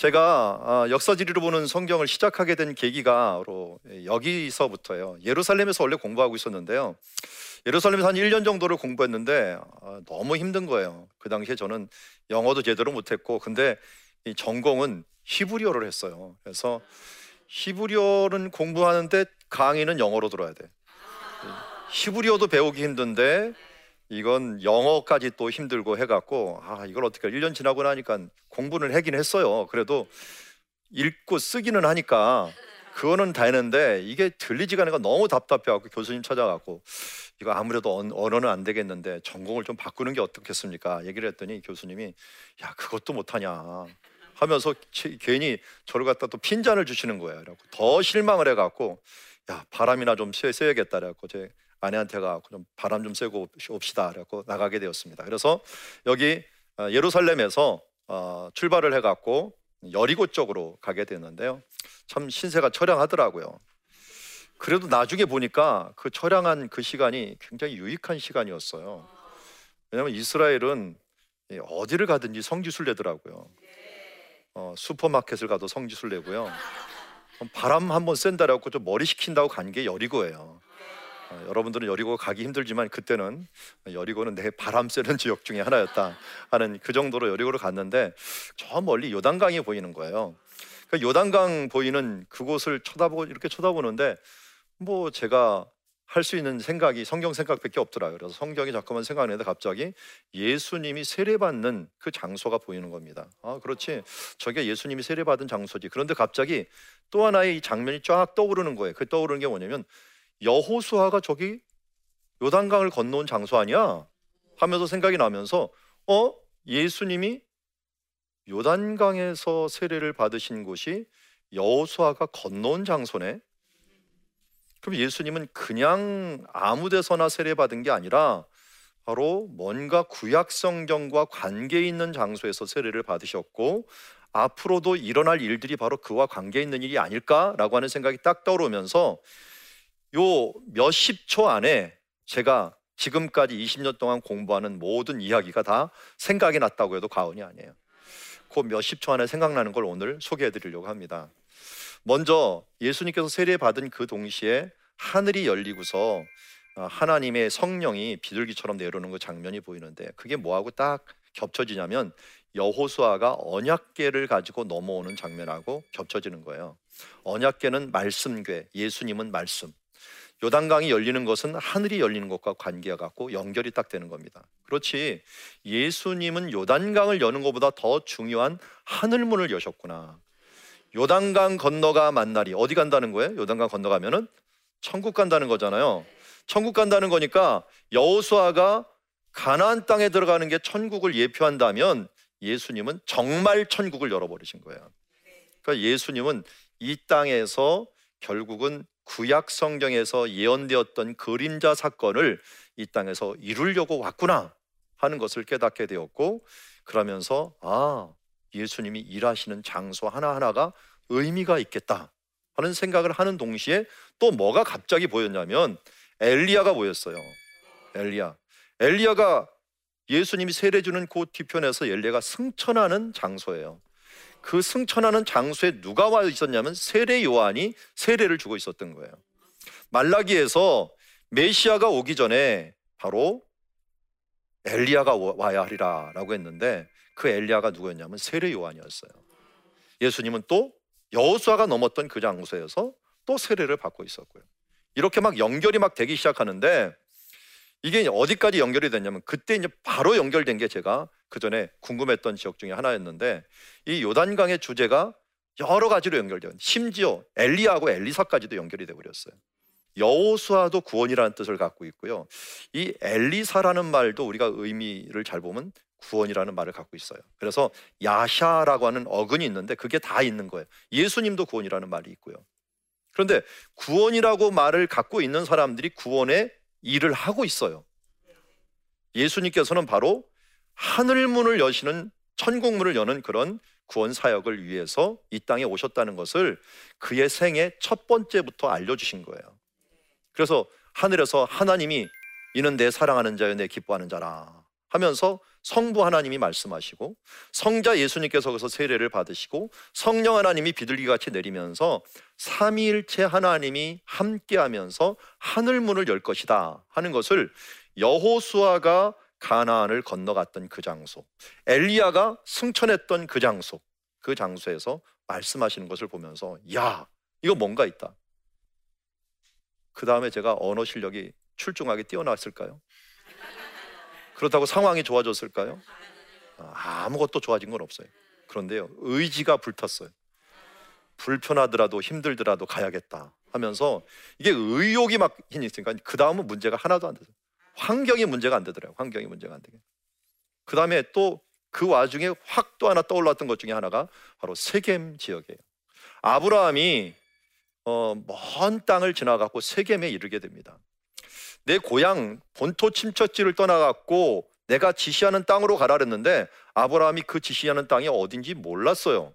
제가 아, 역사지리로 보는 성경을 시작하게 된 계기가 바로 여기서부터예요. 예루살렘에서 원래 공부하고 있었는데요. 예루살렘에서 한 1년 정도를 공부했는데 아, 너무 힘든 거예요. 그 당시에 저는 영어도 제대로 못했고 근데 이 전공은 히브리어를 했어요. 그래서 히브리어는 공부하는데 강의는 영어로 들어야 돼. 히브리어도 배우기 힘든데 이건 영어까지 또 힘들고 해갖고 아 이걸 어떻게 1년 지나고 나니까 공부는 하긴 했어요. 그래도 읽고 쓰기는 하니까 그거는 다 했는데 이게 들리지가 않으니까 너무 답답해갖고 교수님 찾아갖고 이거 아무래도 언어는 안 되겠는데 전공을 좀 바꾸는 게 어떻겠습니까? 얘기를 했더니 교수님이 야 그것도 못하냐 하면서 괜히 저를 갖다 또 핀잔을 주시는 거예요. 그래갖고 더 실망을 해갖고 야 바람이나 좀 쐬야겠다 그래갖고 제 아내한테 가고 좀 바람 좀 쐬고 옵시다 그래갖고 나가게 되었습니다. 그래서 여기 어, 예루살렘에서 어, 출발을 해갖고 여리고 쪽으로 가게 되었는데요. 참 신세가 처량하더라고요. 그래도 나중에 보니까 그 처량한 그 시간이 굉장히 유익한 시간이었어요. 왜냐하면 이스라엘은 어디를 가든지 성지순례더라고요. 어, 슈퍼마켓을 가도 성지순례고요. 바람 한번 쐰다라고 좀 머리 식힌다고 간 게 여리고예요. 어, 여러분들은 여리고 가기 힘들지만 그때는 여리고는 내 바람 쐬는 지역 중에 하나였다 하는 그 정도로 여리고를 갔는데 저 멀리 요단강이 보이는 거예요. 그 요단강 보이는 그곳을 쳐다보고 이렇게 쳐다보는데 뭐 제가 할 수 있는 생각이 성경 생각밖에 없더라고요. 그래서 성경이 자꾸만 생각나는데 갑자기 예수님이 세례받는 그 장소가 보이는 겁니다. 아, 그렇지. 저게 예수님이 세례받은 장소지. 그런데 갑자기 또 하나의 장면이 쫙 떠오르는 거예요. 그 떠오르는 게 뭐냐면 여호수아가 저기 요단강을 건너온 장소 아니야? 하면서 생각이 나면서 어 예수님이 요단강에서 세례를 받으신 곳이 여호수아가 건너온 장소네. 그럼 예수님은 그냥 아무 데서나 세례 받은 게 아니라 바로 뭔가 구약 성경과 관계 있는 장소에서 세례를 받으셨고 앞으로도 일어날 일들이 바로 그와 관계 있는 일이 아닐까라고 하는 생각이 딱 떠오르면서 요 몇십 초 안에 제가 지금까지 20년 동안 공부하는 모든 이야기가 다 생각이 났다고 해도 과언이 아니에요. 그 몇십 초 안에 생각나는 걸 오늘 소개해 드리려고 합니다. 먼저 예수님께서 세례 받은 그 동시에 하늘이 열리고서 어, 하나님의 성령이 비둘기처럼 내려오는 그 장면이 보이는데 그게 뭐하고 딱 겹쳐지냐면 여호수아가 언약궤를 가지고 넘어오는 장면하고 겹쳐지는 거예요. 언약궤는 말씀궤, 예수님은 말씀. 요단강이 열리는 것은 하늘이 열리는 것과 관계가 갖고 연결이 딱 되는 겁니다. 그렇지. 예수님은 요단강을 여는 것보다 더 중요한 하늘문을 여셨구나. 요단강 건너가 만날이 어디 간다는 거예요? 요단강 건너가면은 천국 간다는 거잖아요. 천국 간다는 거니까 여호수아가 가나안 땅에 들어가는 게 천국을 예표한다면 예수님은 정말 천국을 열어버리신 거예요. 그러니까 예수님은 이 땅에서 결국은 구약 성경에서 예언되었던 그림자 사건을 이 땅에서 이루려고 왔구나 하는 것을 깨닫게 되었고 그러면서 아 예수님이 일하시는 장소 하나하나가 의미가 있겠다 하는 생각을 하는 동시에 또 뭐가 갑자기 보였냐면 엘리야가 보였어요. 엘리야. 엘리야가 예수님이 세례 주는 그 뒤편에서 엘리야가 승천하는 장소예요. 그 승천하는 장소에 누가 와 있었냐면 세례 요한이 세례를 주고 있었던 거예요. 말라기에서 메시아가 오기 전에 바로 엘리야가 와야 하리라라고 했는데 그 엘리야가 누구였냐면 세례 요한이었어요. 예수님은 또 여호수아가 넘었던 그 장소에서 또 세례를 받고 있었고요. 이렇게 막 연결이 막 되기 시작하는데 이게 어디까지 연결이 됐냐면 그때 이제 바로 연결된 게 제가 그 전에 궁금했던 지역 중에 하나였는데 이 요단강의 주제가 여러 가지로 연결돼요. 심지어 엘리야하고 엘리사까지도 연결이 돼 버렸어요. 여호수아도 구원이라는 뜻을 갖고 있고요. 이 엘리사라는 말도 우리가 의미를 잘 보면 구원이라는 말을 갖고 있어요. 그래서 야샤라고 하는 어근이 있는데 그게 다 있는 거예요. 예수님도 구원이라는 말이 있고요. 그런데 구원이라고 말을 갖고 있는 사람들이 구원의 일을 하고 있어요. 예수님께서는 바로 하늘 문을 여시는 천국 문을 여는 그런 구원 사역을 위해서 이 땅에 오셨다는 것을 그의 생애 첫 번째부터 알려주신 거예요. 그래서 하늘에서 하나님이 이는 내 사랑하는 자여 내 기뻐하는 자라 하면서 성부 하나님이 말씀하시고 성자 예수님께서 거기서 세례를 받으시고 성령 하나님이 비둘기 같이 내리면서 삼위일체 하나님이 함께하면서 하늘 문을 열 것이다 하는 것을 여호수아가 가나안을 건너갔던 그 장소, 엘리야가 승천했던 그 장소, 그 장소에서 말씀하시는 것을 보면서 야 이거 뭔가 있다. 그 다음에 제가 언어 실력이 출중하게 뛰어났을까요? 그렇다고 상황이 좋아졌을까요? 아무것도 좋아진 건 없어요. 그런데요, 의지가 불탔어요. 불편하더라도 힘들더라도 가야겠다 하면서 이게 의욕이 막 있으니까 그 다음은 문제가 하나도 안 되죠. 환경이 문제가 안 되더라고요. 환경이 문제가 안 되게. 그 다음에 또 그 와중에 확 또 하나 떠올랐던 것 중에 하나가 바로 세겜 지역이에요. 아브라함이 어, 먼 땅을 지나갔고 세겜에 이르게 됩니다. 내 고향 본토 침처지를 떠나갔고 내가 지시하는 땅으로 가라 그랬는데 아브라함이 그 지시하는 땅이 어딘지 몰랐어요.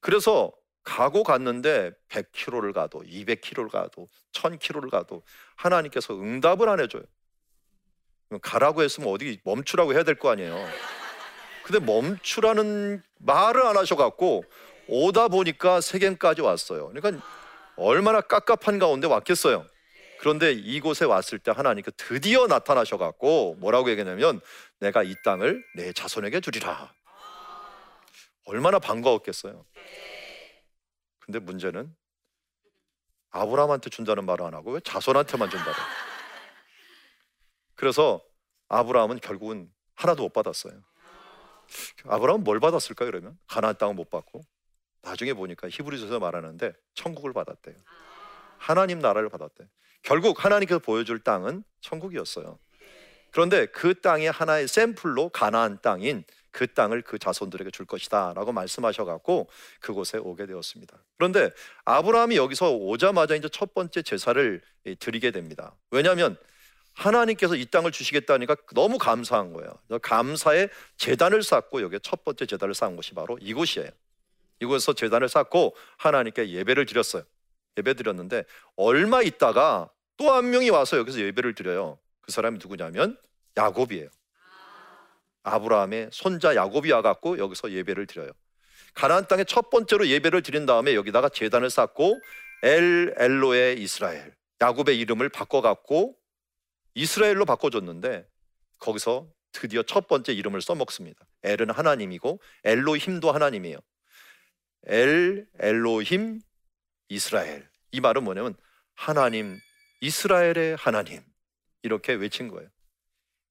그래서 가고 갔는데 100km를 가도 200km를 가도 1000km를 가도 하나님께서 응답을 안 해줘요. 가라고 했으면 어디 멈추라고 해야 될 거 아니에요. 근데 멈추라는 말을 안 하셔갖고 오다 보니까 세겜까지 왔어요. 그러니까 얼마나 깝깝한 가운데 왔겠어요. 그런데 이곳에 왔을 때 하나님께 드디어 나타나셔갖고 뭐라고 얘기했냐면 내가 이 땅을 내 자손에게 주리라. 얼마나 반가웠겠어요. 근데 문제는 아브라함한테 준다는 말을 안 하고 왜 자손한테만 준다고? 그래서 아브라함은 결국은 하나도 못 받았어요. 아브라함은 뭘 받았을까요? 그러면 가나안 땅은 못 받고 나중에 보니까 히브리서에서 말하는데 천국을 받았대요. 하나님 나라를 받았대. 결국 하나님께서 보여줄 땅은 천국이었어요. 그런데 그 땅의 하나의 샘플로 가나안 땅인 그 땅을 그 자손들에게 줄 것이다라고 말씀하셔갖고 그곳에 오게 되었습니다. 그런데 아브라함이 여기서 오자마자 이제 첫 번째 제사를 드리게 됩니다. 왜냐하면 하나님께서 이 땅을 주시겠다니까 너무 감사한 거예요. 감사의 재단을 쌓고 여기 첫 번째 재단을 쌓은 곳이 바로 이곳이에요. 이곳에서 재단을 쌓고 하나님께 예배를 드렸어요. 예배 드렸는데 얼마 있다가 또 한 명이 와서 여기서 예배를 드려요. 그 사람이 누구냐면 야곱이에요. 아브라함의 손자 야곱이 와갖고 여기서 예배를 드려요. 가나안 땅에 첫 번째로 예배를 드린 다음에 여기다가 제단을 쌓고 엘 엘로의 이스라엘 야곱의 이름을 바꿔갖고 이스라엘로 바꿔줬는데 거기서 드디어 첫 번째 이름을 써먹습니다. 엘은 하나님이고 엘로힘도 하나님이에요. 엘 엘로힘 이스라엘 이 말은 뭐냐면 하나님 이스라엘의 하나님 이렇게 외친 거예요.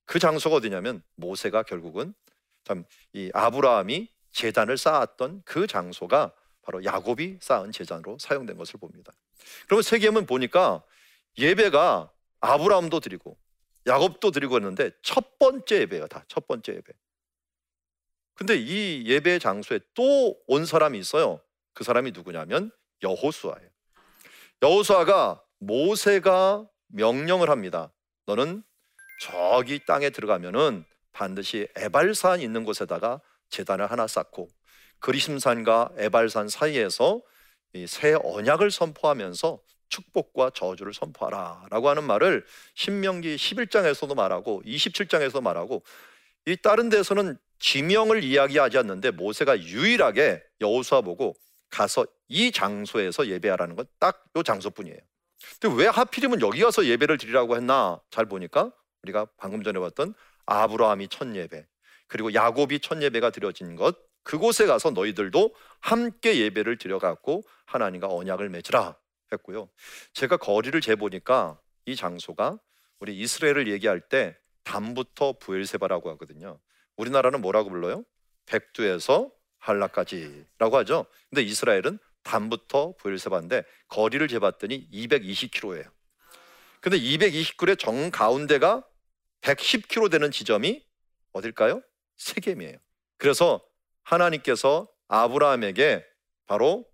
그 장소가 어디냐면 모세가 결국은 참 이 아브라함이 재단을 쌓았던 그 장소가 바로 야곱이 쌓은 재단으로 사용된 것을 봅니다. 그러면 세겜은 보니까 예배가 아브라함도 드리고 야곱도 드리고 했는데 첫 번째 예배가 다첫 번째 예배. 근데 이 예배 장소에 또 온 사람이 있어요. 그 사람이 누구냐면 여호수아예요. 여호수아가 모세가 명령을 합니다. 너는 저기 땅에 들어가면은 반드시 에발산 있는 곳에다가 제단을 하나 쌓고 그리심산과 에발산 사이에서 새 언약을 선포하면서 축복과 저주를 선포하라 라고 하는 말을 신명기 11장에서도 말하고 27장에서 말하고 이 다른 데서는 지명을 이야기하지 않는데 모세가 유일하게 여호수아 보고 가서 이 장소에서 예배하라는 건 딱 요 장소뿐이에요. 근데 왜 하필이면 여기 가서 예배를 드리라고 했나? 잘 보니까 우리가 방금 전에 봤던 아브라함이 첫 예배 그리고 야곱이 첫 예배가 드려진 것 그곳에 가서 너희들도 함께 예배를 드려갖고 하나님과 언약을 맺으라 했고요. 제가 거리를 재보니까 이 장소가 우리 이스라엘을 얘기할 때 담부터 부엘세바라고 하거든요. 우리나라는 뭐라고 불러요? 백두에서 한라까지라고 하죠. 근데 이스라엘은 담부터 부엘세바인데 거리를 재봤더니 220km예요. 근데 220km의 정 가운데가 110km 되는 지점이 어딜까요? 세겜이에요. 그래서 하나님께서 아브라함에게 바로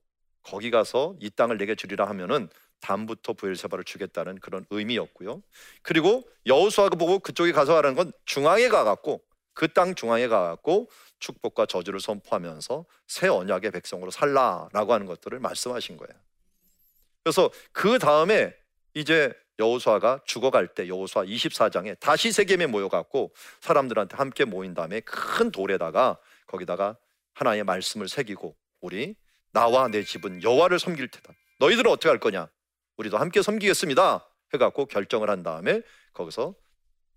거기 가서 이 땅을 내게 주리라 하면은 담부터 부엘세바를 주겠다는 그런 의미였고요. 그리고 여호수아가 보고 그쪽에 가서 하는 건 중앙에 가갖고 그 땅 중앙에 가갖고 축복과 저주를 선포하면서 새 언약의 백성으로 살라라고 하는 것들을 말씀하신 거예요. 그래서 그 다음에 이제 여호수아가 죽어갈 때 여호수아 24장에 다시 세겜에 모여갖고 사람들한테 함께 모인 다음에 큰 돌에다가 거기다가 하나님의 말씀을 새기고 우리 나와 내 집은 여호와를 섬길 테다. 너희들은 어떻게 할 거냐? 우리도 함께 섬기겠습니다. 해갖고 결정을 한 다음에 거기서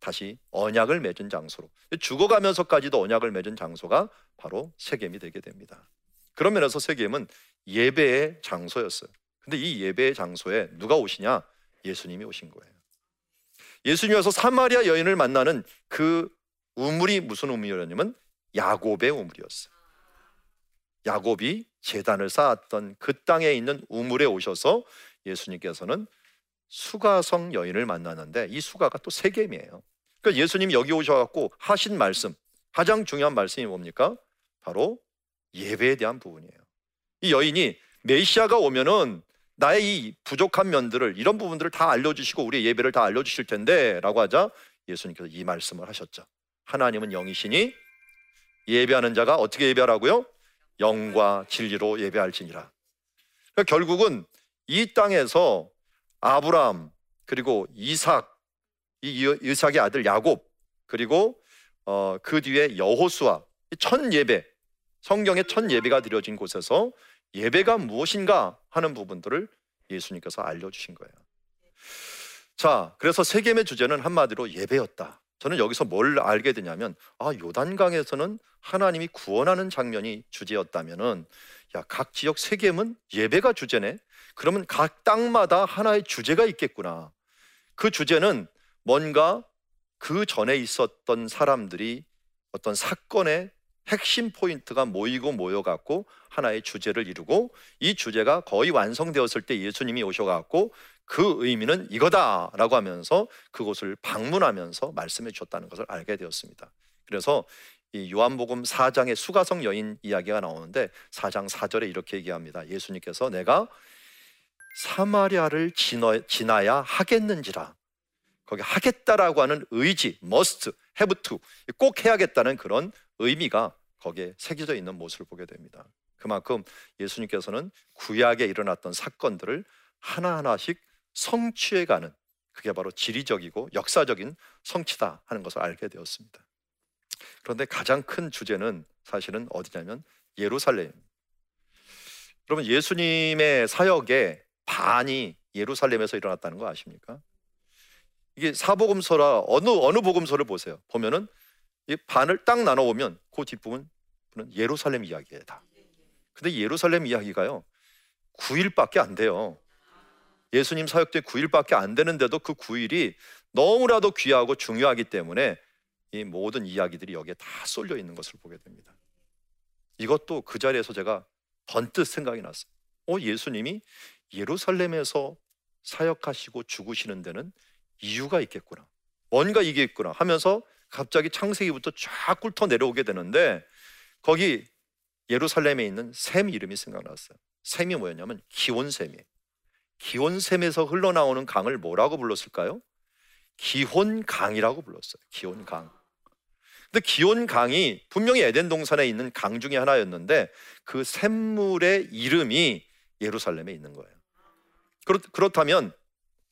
다시 언약을 맺은 장소로 죽어가면서까지도 언약을 맺은 장소가 바로 세겜이 되게 됩니다. 그런 면에서 세겜은 예배의 장소였어요. 근데 이 예배의 장소에 누가 오시냐? 예수님이 오신 거예요. 예수님이 와서 사마리아 여인을 만나는 그 우물이 무슨 우물이었냐면 야곱의 우물이었어요. 야곱이 재단을 쌓았던 그 땅에 있는 우물에 오셔서 예수님께서는 수가성 여인을 만나는데 이 수가가 또 세겜이에요. 그러니까 예수님이 여기 오셔갖고 하신 말씀 가장 중요한 말씀이 뭡니까? 바로 예배에 대한 부분이에요. 이 여인이 메시아가 오면은 나의 이 부족한 면들을 이런 부분들을 다 알려주시고 우리의 예배를 다 알려주실 텐데라고 하자 예수님께서 이 말씀을 하셨죠. 하나님은 영이시니 예배하는 자가 어떻게 예배하라고요? 영과 진리로 예배할지니라. 그러니까 결국은 이 땅에서 아브라함 그리고 이삭 이 이삭의 아들 야곱 그리고 어, 그 뒤에 여호수아 첫 예배 성경의 첫 예배가 드려진 곳에서 예배가 무엇인가 하는 부분들을 예수님께서 알려주신 거예요. 자, 그래서 세겜의 주제는 한마디로 예배였다. 저는 여기서 뭘 알게 되냐면 아 요단강에서는 하나님이 구원하는 장면이 주제였다면은 야 각 지역 세겜은 예배가 주제네. 그러면 각 땅마다 하나의 주제가 있겠구나. 그 주제는 뭔가 그 전에 있었던 사람들이 어떤 사건의 핵심 포인트가 모이고 모여갖고 하나의 주제를 이루고 이 주제가 거의 완성되었을 때 예수님이 오셔갖고 그 의미는 이거다라고 하면서 그곳을 방문하면서 말씀해 주셨다는 것을 알게 되었습니다. 그래서 이 요한복음 4장의 수가성 여인 이야기가 나오는데 4장 4절에 이렇게 얘기합니다. 예수님께서 내가 사마리아를 지나 야 하겠는지라 거기 하겠다라고 하는 의지, must, have to 꼭 해야겠다는 그런 의미가 거기에 새겨져 있는 모습을 보게 됩니다. 그만큼 예수님께서는 구약에 일어났던 사건들을 하나하나씩 성취해 가는 그게 바로 지리적이고 역사적인 성취다 하는 것을 알게 되었습니다. 그런데 가장 큰 주제는 사실은 어디냐면 예루살렘. 여러분 예수님의 사역의 반이 예루살렘에서 일어났다는 거 아십니까? 이게 사복음서라 어느 어느 복음서를 보세요. 보면은 이 반을 딱 나눠 보면 그 뒷부분은 예루살렘 이야기예요, 다. 근데 예루살렘 이야기가요. 9일밖에 안 돼요. 예수님 사역 때 9일밖에 안 되는데도 그 9일이 너무나도 귀하고 중요하기 때문에 이 모든 이야기들이 여기에 다 쏠려 있는 것을 보게 됩니다. 이것도 그 자리에서 제가 번뜩 생각이 났어요. 어, 예수님이 예루살렘에서 사역하시고 죽으시는 데는 이유가 있겠구나. 뭔가 이게 있구나 하면서 갑자기 창세기부터 쫙 훑어 내려오게 되는데 거기 예루살렘에 있는 샘 이름이 생각났어요. 샘이 뭐였냐면 기온샘이에요. 기온샘에서 흘러나오는 강을 뭐라고 불렀을까요? 기혼강이라고 불렀어요. 기혼강. 근데 기온강이 분명히 에덴 동산에 있는 강 중에 하나였는데 그 샘물의 이름이 예루살렘에 있는 거예요. 그렇, 그렇다면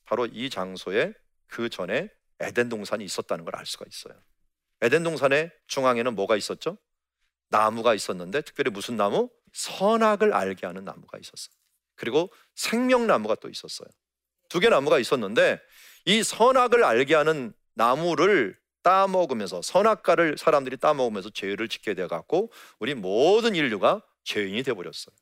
바로 이 장소에 그 전에 에덴 동산이 있었다는 걸 알 수가 있어요. 에덴 동산의 중앙에는 뭐가 있었죠? 나무가 있었는데 특별히 무슨 나무? 선악을 알게 하는 나무가 있었어요. 그리고 생명나무가 또 있었어요. 두 개 나무가 있었는데 이 선악을 알게 하는 나무를 따먹으면서 선악과를 사람들이 따먹으면서 죄를 짓게 돼 갖고 우리 모든 인류가 죄인이 돼 버렸어요.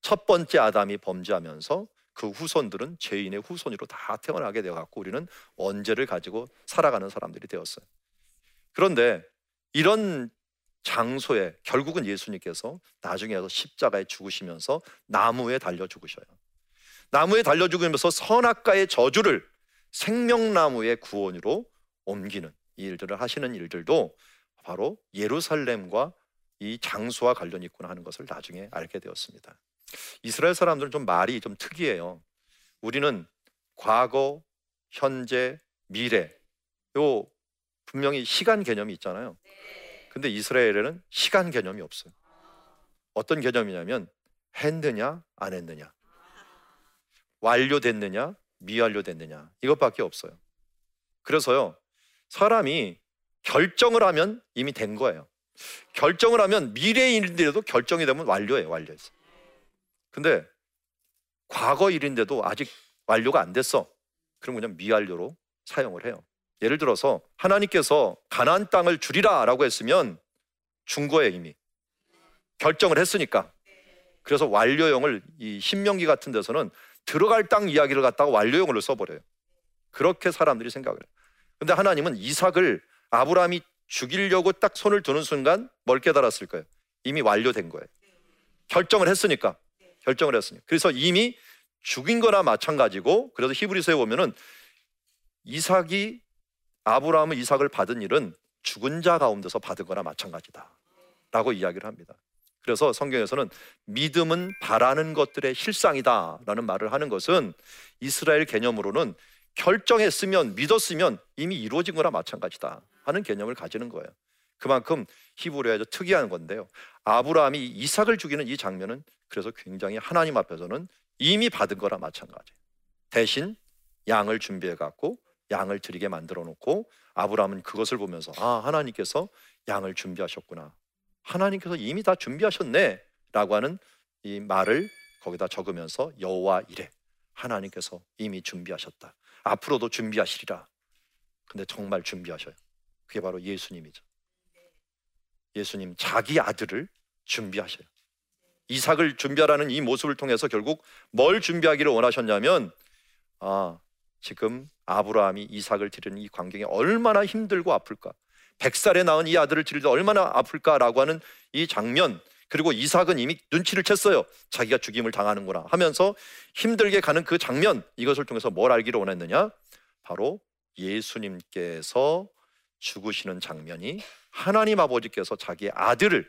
첫 번째 아담이 범죄하면서 그 후손들은 죄인의 후손으로 다 태어나게 돼 갖고 우리는 원죄를 가지고 살아가는 사람들이 되었어요. 그런데 이런 장소에 결국은 예수님께서 나중에 서 십자가에 죽으시면서 나무에 달려 죽으셔요. 나무에 달려 죽으면서 선악과의 저주를 생명나무의 구원으로 옮기는 일들을 하시는 일들도 바로 예루살렘과 이 장소와 관련이 있구나 하는 것을 나중에 알게 되었습니다. 이스라엘 사람들은 좀 말이 좀 특이해요. 우리는 과거, 현재, 미래 요 분명히 시간 개념이 있잖아요. 근데 이스라엘에는 시간 개념이 없어요. 어떤 개념이냐면 했느냐 안 했느냐 완료됐느냐 미완료됐느냐 이것밖에 없어요. 그래서요 사람이 결정을 하면 이미 된 거예요. 결정을 하면 미래 일인데도 결정이 되면 완료예요, 완료했어. 근데 과거 일인데도 아직 완료가 안 됐어. 그럼 그냥 미완료로 사용을 해요. 예를 들어서 하나님께서 가나안 땅을 주리라라고 했으면 준 거예요, 이미. 결정을 했으니까. 그래서 완료형을 이 신명기 같은 데서는 들어갈 땅 이야기를 갖다가 완료형으로 써버려요. 그렇게 사람들이 생각을 해요. 근데 하나님은 이삭을 아브라함이 죽이려고 딱 손을 드는 순간 뭘 깨달았을 거예요? 이미 완료된 거예요. 결정을 했으니까. 결정을 했으니까. 그래서 이미 죽인 거나 마찬가지고 그래서 히브리서에 보면은 이삭이 아브라함은 이삭을 받은 일은 죽은 자 가운데서 받은 거나 마찬가지다. 라고 이야기를 합니다. 그래서 성경에서는 믿음은 바라는 것들의 실상이다 라는 말을 하는 것은 이스라엘 개념으로는 결정했으면 믿었으면 이미 이루어진 거나 마찬가지다 하는 개념을 가지는 거예요. 그만큼 히브리어에서 특이한 건데요. 아브라함이 이삭을 죽이는 이 장면은 그래서 굉장히 하나님 앞에서는 이미 받은 거나 마찬가지예요. 대신 양을 준비해 갖고 양을 드리게 만들어 놓고 아브라함은 그것을 보면서 아 하나님께서 양을 준비하셨구나. 하나님께서 이미 다 준비하셨네라고 하는 이 말을 거기다 적으면서 여호와 이래 하나님께서 이미 준비하셨다. 앞으로도 준비하시리라. 근데 정말 준비하셔요. 그게 바로 예수님이죠. 예수님 자기 아들을 준비하셔요. 이삭을 준비하라는 이 모습을 통해서 결국 뭘 준비하기를 원하셨냐면 아, 지금 아브라함이 이삭을 드리는 이 광경이 얼마나 힘들고 아플까. 백살에 낳은 이 아들을 때 얼마나 아플까라고 하는 이 장면 그리고 이삭은 이미 눈치를 챘어요. 자기가 죽임을 당하는구나 하면서 힘들게 가는 그 장면 이것을 통해서 뭘 알기를 원했느냐? 바로 예수님께서 죽으시는 장면이 하나님 아버지께서 자기의 아들을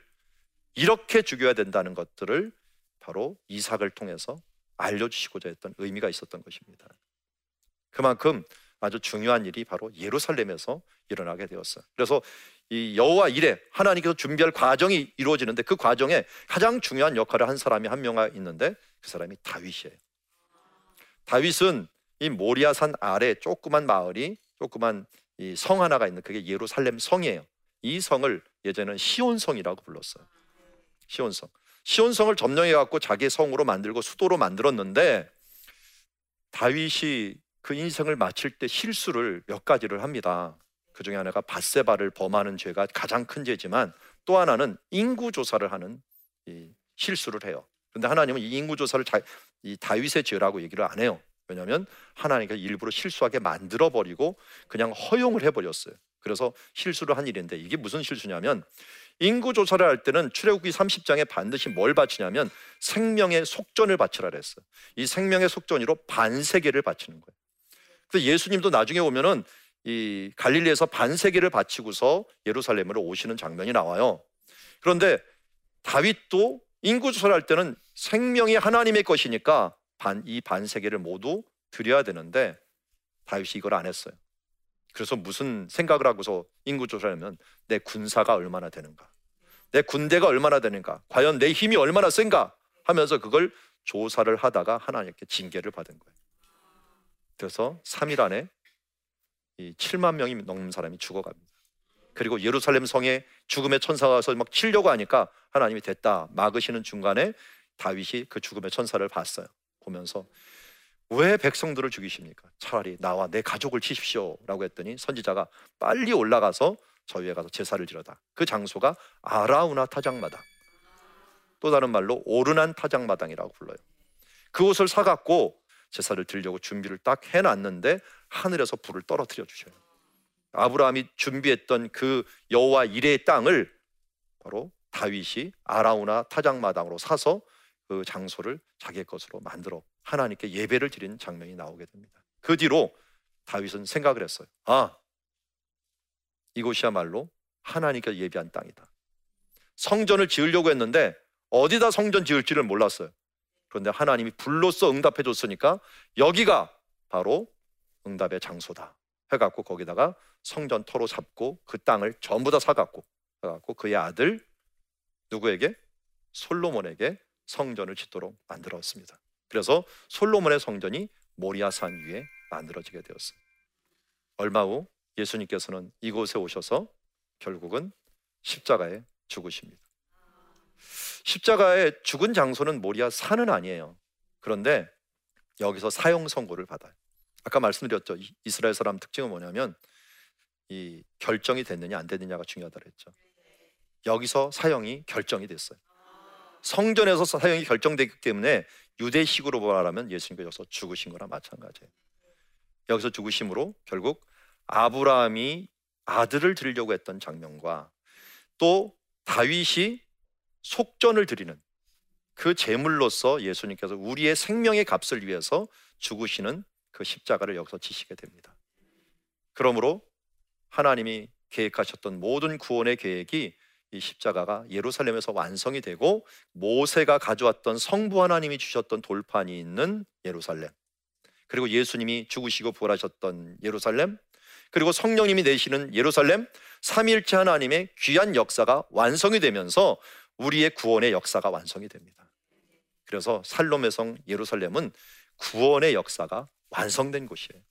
이렇게 죽여야 된다는 것들을 바로 이삭을 통해서 알려주시고자 했던 의미가 있었던 것입니다. 그만큼 아주 중요한 일이 바로 예루살렘에서 일어나게 되었어요. 그래서 이 여호와 이래 하나님께서 준비할 과정이 이루어지는데 그 과정에 가장 중요한 역할을 한 사람이 한 명 있는데 그 사람이 다윗이에요. 다윗은 이 모리아산 아래 조그만 마을이 조그만 성 하나가 있는 그게 예루살렘 성이에요. 이 성을 예전에는 시온성이라고 불렀어요. 시온성. 시온성을 점령해 갖고 자기 성으로 만들고 수도로 만들었는데 다윗이 그 인생을 마칠 때 실수를 몇 가지를 합니다. 그 중에 하나가 바세바를 범하는 죄가 가장 큰 죄지만 또 하나는 인구 조사를 하는 실수를 해요. 그런데 하나님은 이 인구 조사를 이 다윗의 죄라고 얘기를 안 해요. 왜냐하면 하나님께서 일부러 실수하게 만들어 버리고 그냥 허용을 해버렸어요. 그래서 실수를 한 일인데 이게 무슨 실수냐면 인구 조사를 할 때는 출애굽기 30장에 반드시 뭘 바치냐면 생명의 속전을 바치라 그랬어요. 이 생명의 속전으로 반세계를 바치는 거예요. 그래서 예수님도 나중에 오면은 이 갈릴리에서 반세계를 바치고서 예루살렘으로 오시는 장면이 나와요. 그런데 다윗도 인구 조사를 할 때는 생명이 하나님의 것이니까 반, 이 반세계를 모두 드려야 되는데 다윗이 이걸 안 했어요. 그래서 무슨 생각을 하고서 인구 조사하면 내 군사가 얼마나 되는가, 내 군대가 얼마나 되는가, 과연 내 힘이 얼마나 센가 하면서 그걸 조사를 하다가 하나님께 징계를 받은 거예요. 그래서 3일 안에 이 7만 명이 넘는 사람이 죽어갑니다. 그리고 예루살렘 성에 죽음의 천사가 와서 막 치려고 하니까 하나님이 됐다 막으시는 중간에 다윗이 그 죽음의 천사를 봤어요. 보면서 왜 백성들을 죽이십니까? 차라리 나와 내 가족을 치십시오라고 했더니 선지자가 빨리 올라가서 저 위에 가서 제사를 지르다. 그 장소가 아라우나 타작마당. 또 다른 말로 오르난 타작마당이라고 불러요. 그곳을 사갖고 제사를 드리려고 준비를 딱 해놨는데 하늘에서 불을 떨어뜨려 주셔요. 아브라함이 준비했던 그 여호와 이레의 땅을 바로 다윗이 아라우나 타작마당으로 사서 그 장소를 자기 것으로 만들어 하나님께 예배를 드린 장면이 나오게 됩니다. 그 뒤로 다윗은 생각을 했어요. 아, 이곳이야말로 하나님께 예비한 땅이다. 성전을 지으려고 했는데 어디다 성전 지을지를 몰랐어요. 그런데 하나님이 불로써 응답해 줬으니까 여기가 바로 응답의 장소다. 해갖고 거기다가 성전 터로 잡고 그 땅을 전부 다 사갖고 해갖고 그의 아들 누구에게 솔로몬에게 성전을 짓도록 만들었습니다. 그래서 솔로몬의 성전이 모리아산 위에 만들어지게 되었어요. 얼마 후 예수님께서는 이곳에 오셔서 결국은 십자가에 죽으십니다. 십자가에 죽은 장소는 모리아 산은 아니에요. 그런데 여기서 사형 선고를 받아요. 아까 말씀드렸죠. 이스라엘 사람 특징은 뭐냐면 이 결정이 됐느냐 안 됐느냐가 중요하다 그랬죠. 여기서 사형이 결정이 됐어요. 성전에서 사형이 결정되기 때문에 유대식으로 말하면 예수님께서 죽으신 거나 마찬가지예요. 여기서 죽으심으로 결국 아브라함이 아들을 드리려고 했던 장면과 또 다윗이 속전을 드리는 그 제물로서 예수님께서 우리의 생명의 값을 위해서 죽으시는 그 십자가를 여기서 지시게 됩니다. 그러므로 하나님이 계획하셨던 모든 구원의 계획이 이 십자가가 예루살렘에서 완성이 되고 모세가 가져왔던 성부 하나님이 주셨던 돌판이 있는 예루살렘 그리고 예수님이 죽으시고 부활하셨던 예루살렘 그리고 성령님이 내시는 예루살렘 삼일체 하나님의 귀한 역사가 완성이 되면서 우리의 구원의 역사가 완성이 됩니다. 그래서 살롬의 성 예루살렘은 구원의 역사가 완성된 곳이에요.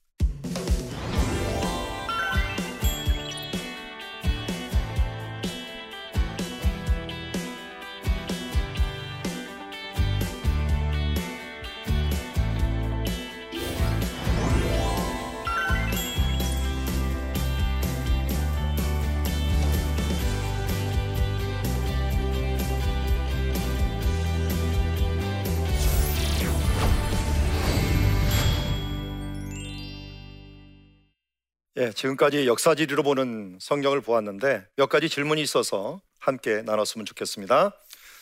예, 지금까지 역사지리로 보는 성경을 보았는데 몇 가지 질문이 있어서 함께 나눴으면 좋겠습니다.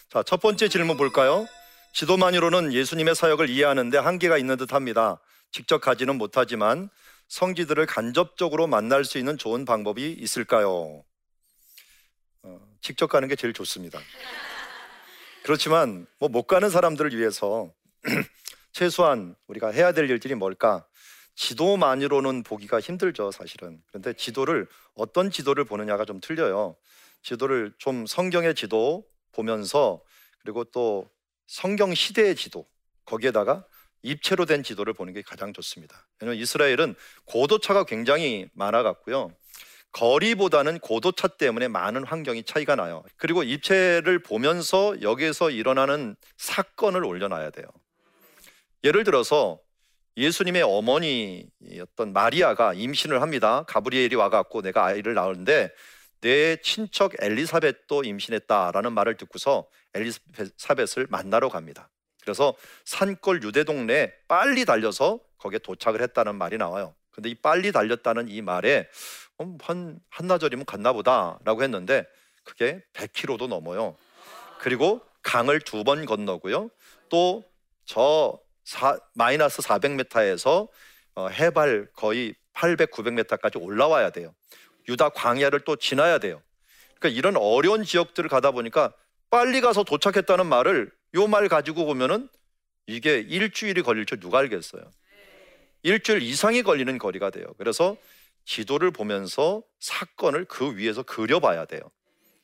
자, 첫 번째 질문 볼까요? 지도만으로는 예수님의 사역을 이해하는데 한계가 있는 듯 합니다. 직접 가지는 못하지만 성지들을 간접적으로 만날 수 있는 좋은 방법이 있을까요? 어, 직접 가는 게 제일 좋습니다. 그렇지만 뭐 못 가는 사람들을 위해서 최소한 우리가 해야 될 일들이 뭘까? 지도만으로는 보기가 힘들죠, 사실은. 그런데 지도를 어떤 지도를 보느냐가 좀 틀려요. 지도를 좀 성경의 지도 보면서 그리고 또 성경 시대의 지도 거기에다가 입체로 된 지도를 보는 게 가장 좋습니다. 왜냐하면 이스라엘은 고도차가 굉장히 많아 갖고요. 거리보다는 고도차 때문에 많은 환경이 차이가 나요. 그리고 입체를 보면서 여기에서 일어나는 사건을 올려놔야 돼요. 예를 들어서 예수님의 어머니였던 마리아가 임신을 합니다. 가브리엘이 와갖고 내가 아이를 낳았는데 내 친척 엘리사벳도 임신했다라는 말을 듣고서 엘리사벳을 만나러 갑니다. 그래서 산골 유대 동네에 빨리 달려서 거기에 도착을 했다는 말이 나와요. 근데 이 빨리 달렸다는 이 말에 어, 한 한나절이면 갔나 보다라고 했는데 그게 100km도 넘어요. 그리고 강을 두 번 건너고요. 또저 사, 마이너스 400m에서 어, 해발 거의 800, 900m까지 올라와야 돼요. 유다 광야를 또 지나야 돼요. 그러니까 이런 어려운 지역들을 가다 보니까 빨리 가서 도착했다는 말을 요 말 가지고 보면은 이게 일주일이 걸릴 줄 누가 알겠어요. 일주일 이상이 걸리는 거리가 돼요. 그래서 지도를 보면서 사건을 그 위에서 그려봐야 돼요.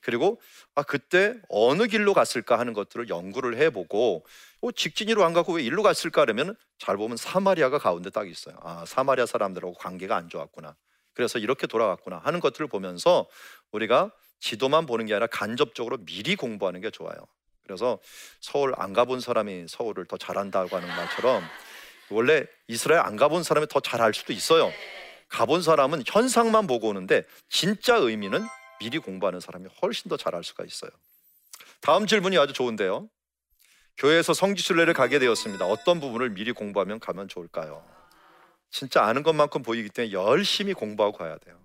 그리고 아 그때 어느 길로 갔을까 하는 것들을 연구를 해보고 어, 직진으로 안 가고 왜 일로 갔을까 그러면 잘 보면 사마리아가 가운데 딱 있어요. 아 사마리아 사람들하고 관계가 안 좋았구나. 그래서 이렇게 돌아갔구나 하는 것들을 보면서 우리가 지도만 보는 게 아니라 간접적으로 미리 공부하는 게 좋아요. 그래서 서울 안 가본 사람이 서울을 더 잘한다고 하는 말처럼 원래 이스라엘 안 가본 사람이 더 잘할 수도 있어요. 가본 사람은 현상만 보고 오는데 진짜 의미는 미리 공부하는 사람이 훨씬 더 잘할 수가 있어요. 다음 질문이 아주 좋은데요. 교회에서 성지순례를 가게 되었습니다. 어떤 부분을 미리 공부하면 가면 좋을까요? 진짜 아는 것만큼 보이기 때문에 열심히 공부하고 가야 돼요.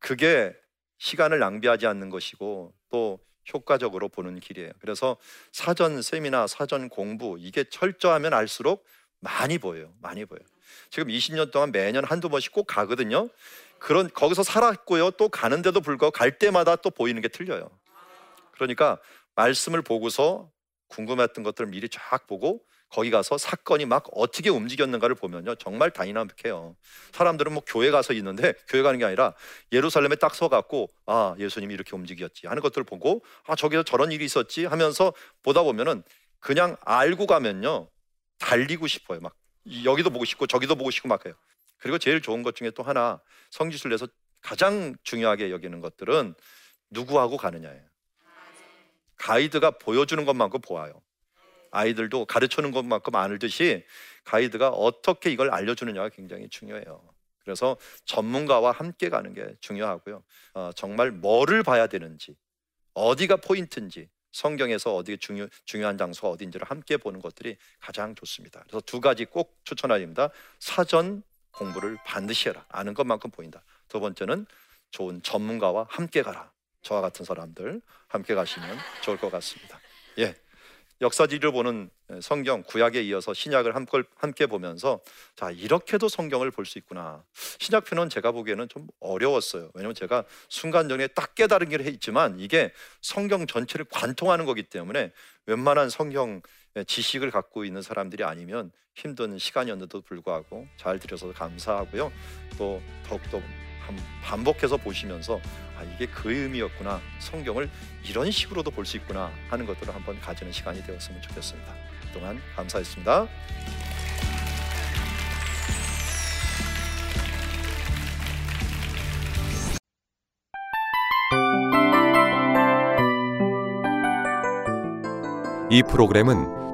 그게 시간을 낭비하지 않는 것이고 또 효과적으로 보는 길이에요. 그래서 사전 세미나, 사전 공부 이게 철저하면 알수록 많이 보여요. 많이 보여요. 지금 20년 동안 매년 한두 번씩 꼭 가거든요. 그런 거기서 살았고요. 또 가는데도 불구하고 갈 때마다 또 보이는 게 틀려요. 그러니까 말씀을 보고서 궁금했던 것들을 미리 쫙 보고 거기 가서 사건이 막 어떻게 움직였는가를 보면요 정말 다이나믹해요. 사람들은 뭐 교회 가서 있는데 교회 가는 게 아니라 예루살렘에 딱 서갖고 아 예수님이 이렇게 움직였지 하는 것들을 보고 아 저기서 저런 일이 있었지 하면서 보다 보면은 그냥 알고 가면요 달리고 싶어요. 막 여기도 보고 싶고 저기도 보고 싶고 막 해요. 그리고 제일 좋은 것 중에 또 하나 성지순례에서 가장 중요하게 여기는 것들은 누구하고 가느냐예요. 가이드가 보여주는 것만큼 보아요. 아이들도 가르쳐주는 것만큼 알듯이 가이드가 어떻게 이걸 알려주느냐가 굉장히 중요해요. 그래서 전문가와 함께 가는 게 중요하고요. 어, 정말 뭐를 봐야 되는지, 어디가 포인트인지, 성경에서 어디 중요, 중요한 장소가 어딘지를 함께 보는 것들이 가장 좋습니다. 그래서 두 가지 꼭 추천드립니다. 사전 공부를 반드시 해라. 아는 것만큼 보인다. 두 번째는 좋은 전문가와 함께 가라. 저와 같은 사람들 함께 가시면 좋을 것 같습니다. 예. 역사지를 보는 성경 구약에 이어서 신약을 함께 보면서 자 이렇게도 성경을 볼 수 있구나 신약편은 제가 보기에는 좀 어려웠어요 왜냐하면 제가 순간적에 딱 깨달은 게 있지만 이게 성경 전체를 관통하는 거기 때문에 웬만한 성경 지식을 갖고 있는 사람들이 아니면 힘든 시간이었는데도 불구하고 잘 들여서 감사하고요 또 더욱더 반복해서 보시면서 아 이게 그 의미였구나 성경을 이런 식으로도 볼 수 있구나 하는 것들을 한번 가지는 시간이 되었으면 좋겠습니다. 그동안 감사했습니다. 이 프로그램은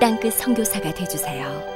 땅끝 성교사가 되주세요